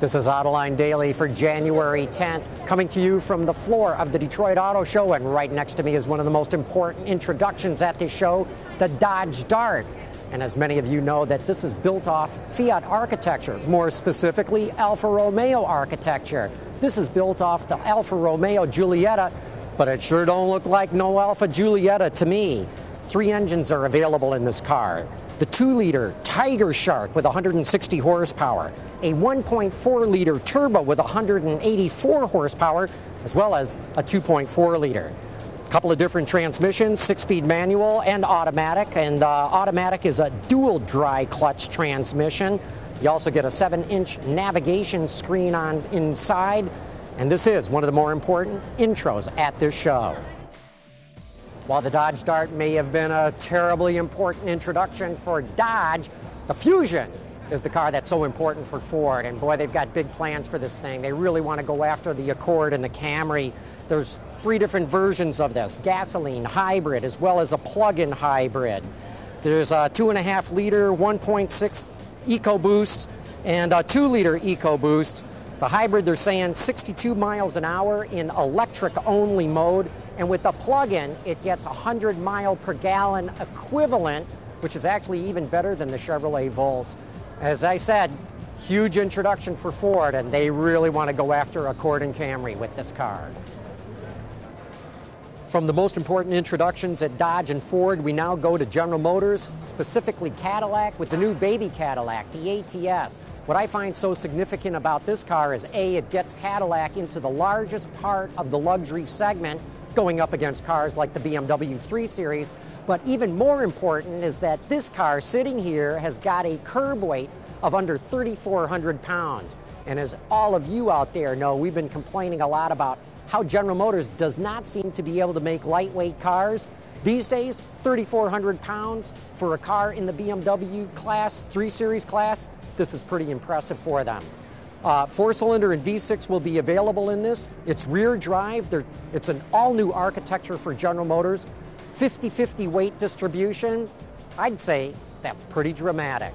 This is Autoline Daily for January 10th, coming to you from the floor of the Detroit Auto Show. And right next to me is one of the most important introductions at this show, the Dodge Dart. And as many of you know, that this is built off Fiat architecture, more specifically Alfa Romeo architecture. This is built off the Alfa Romeo Giulietta, but it sure don't look like no Alfa Giulietta to me. Three engines are available in this car the 2 liter Tiger Shark with 160 horsepower, a 1.4 liter turbo with 184 horsepower, as well as a 2.4 liter. A couple of different transmissions, six speed manual and automatic. And uh, automatic is a dual dry clutch transmission. You also get a 7 inch navigation screen on inside. And this is one of the more important intros at this show. While the Dodge Dart may have been a terribly important introduction for Dodge, the Fusion is the car that's so important for Ford. And boy, they've got big plans for this thing. They really want to go after the Accord and the Camry. There's three different versions of this gasoline, hybrid, as well as a plug in hybrid. There's a two and a half liter 1.6 EcoBoost and a two liter EcoBoost. The hybrid, they're saying 62 miles an hour in electric only mode. And with the plug-in, it gets 100 mile per gallon equivalent, which is actually even better than the Chevrolet Volt. As I said, huge introduction for Ford, and they really want to go after Accord and Camry with this car. From the most important introductions at Dodge and Ford, we now go to General Motors, specifically Cadillac, with the new baby Cadillac, the ATS. What I find so significant about this car is A, it gets Cadillac into the largest part of the luxury segment going up against cars like the BMW 3 Series. But even more important is that this car sitting here has got a curb weight of under 3,400 pounds. And as all of you out there know, we've been complaining a lot about how General Motors does not seem to be able to make lightweight cars. These days, 3,400 pounds for a car in the BMW class, 3 Series class, this is pretty impressive for them. Uh, four cylinder and V6 will be available in this. It's rear drive. They're, it's an all new architecture for General Motors. 50 50 weight distribution. I'd say that's pretty dramatic.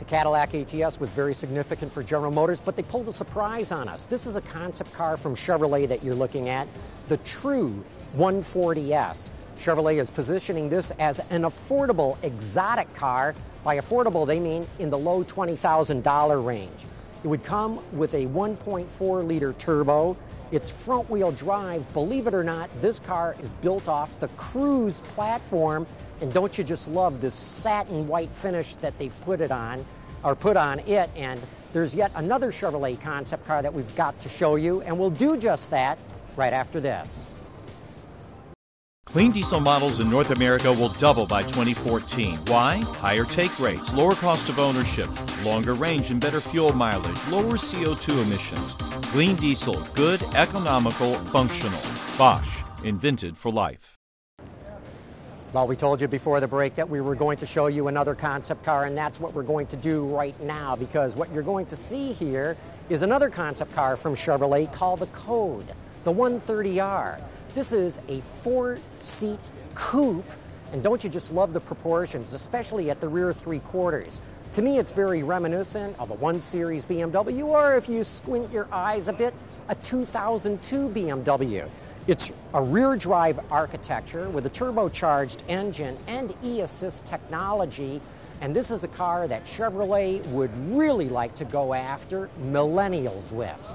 The Cadillac ATS was very significant for General Motors, but they pulled a surprise on us. This is a concept car from Chevrolet that you're looking at, the Tru 140S. Chevrolet is positioning this as an affordable exotic car by affordable, they mean in the low $20,000 range. It would come with a 1.4 liter turbo. It's front wheel drive. Believe it or not, this car is built off the Cruze platform. And don't you just love this satin white finish that they've put it on, or put on it? And there's yet another Chevrolet concept car that we've got to show you, and we'll do just that right after this. Clean diesel models in North America will double by 2014. Why? Higher take rates, lower cost of ownership, longer range and better fuel mileage, lower CO2 emissions. Clean diesel, good, economical, functional. Bosch, invented for life. Well, we told you before the break that we were going to show you another concept car, and that's what we're going to do right now because what you're going to see here is another concept car from Chevrolet called the Code, the 130R. This is a four seat coupe, and don't you just love the proportions, especially at the rear three quarters? To me, it's very reminiscent of a 1 Series BMW, or if you squint your eyes a bit, a 2002 BMW. It's a rear drive architecture with a turbocharged engine and e assist technology. And this is a car that Chevrolet would really like to go after millennials with.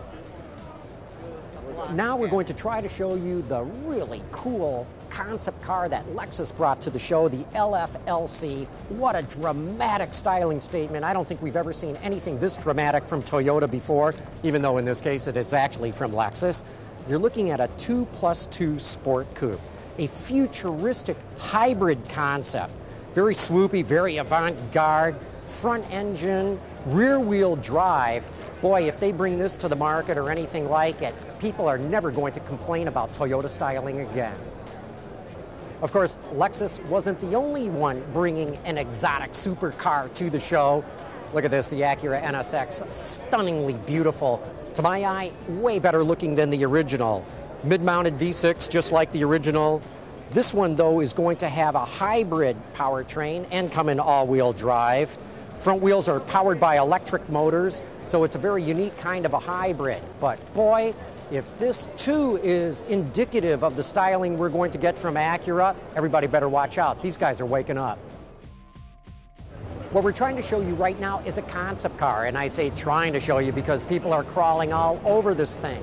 Now we're going to try to show you the really cool concept car that Lexus brought to the show, the LFLC. What a dramatic styling statement. I don't think we've ever seen anything this dramatic from Toyota before, even though in this case it is actually from Lexus. You're looking at a 2 plus 2 sport coupe, a futuristic hybrid concept. Very swoopy, very avant garde, front engine, rear wheel drive. Boy, if they bring this to the market or anything like it, people are never going to complain about Toyota styling again. Of course, Lexus wasn't the only one bringing an exotic supercar to the show. Look at this, the Acura NSX, stunningly beautiful. To my eye, way better looking than the original. Mid mounted V6, just like the original. This one, though, is going to have a hybrid powertrain and come in all wheel drive. Front wheels are powered by electric motors, so it's a very unique kind of a hybrid. But boy, if this too is indicative of the styling we're going to get from Acura, everybody better watch out. These guys are waking up. What we're trying to show you right now is a concept car, and I say trying to show you because people are crawling all over this thing.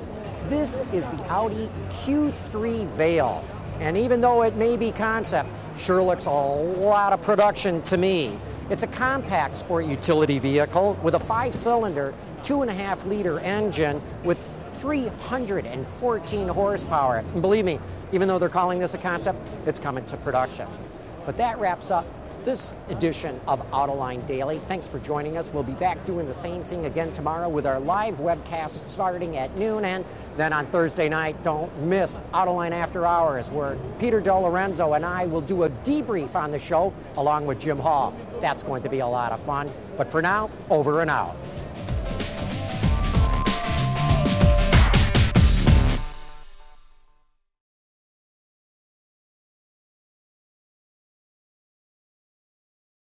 This is the Audi Q3 Vail, and even though it may be concept, sure looks a lot of production to me. It's a compact sport utility vehicle with a five cylinder, two and a half liter engine with 314 horsepower. And believe me, even though they're calling this a concept, it's coming to production. But that wraps up this edition of Autoline Daily. Thanks for joining us. We'll be back doing the same thing again tomorrow with our live webcast starting at noon. And then on Thursday night, don't miss Autoline After Hours, where Peter De Lorenzo and I will do a debrief on the show along with Jim Hall. That's going to be a lot of fun. But for now, over and out.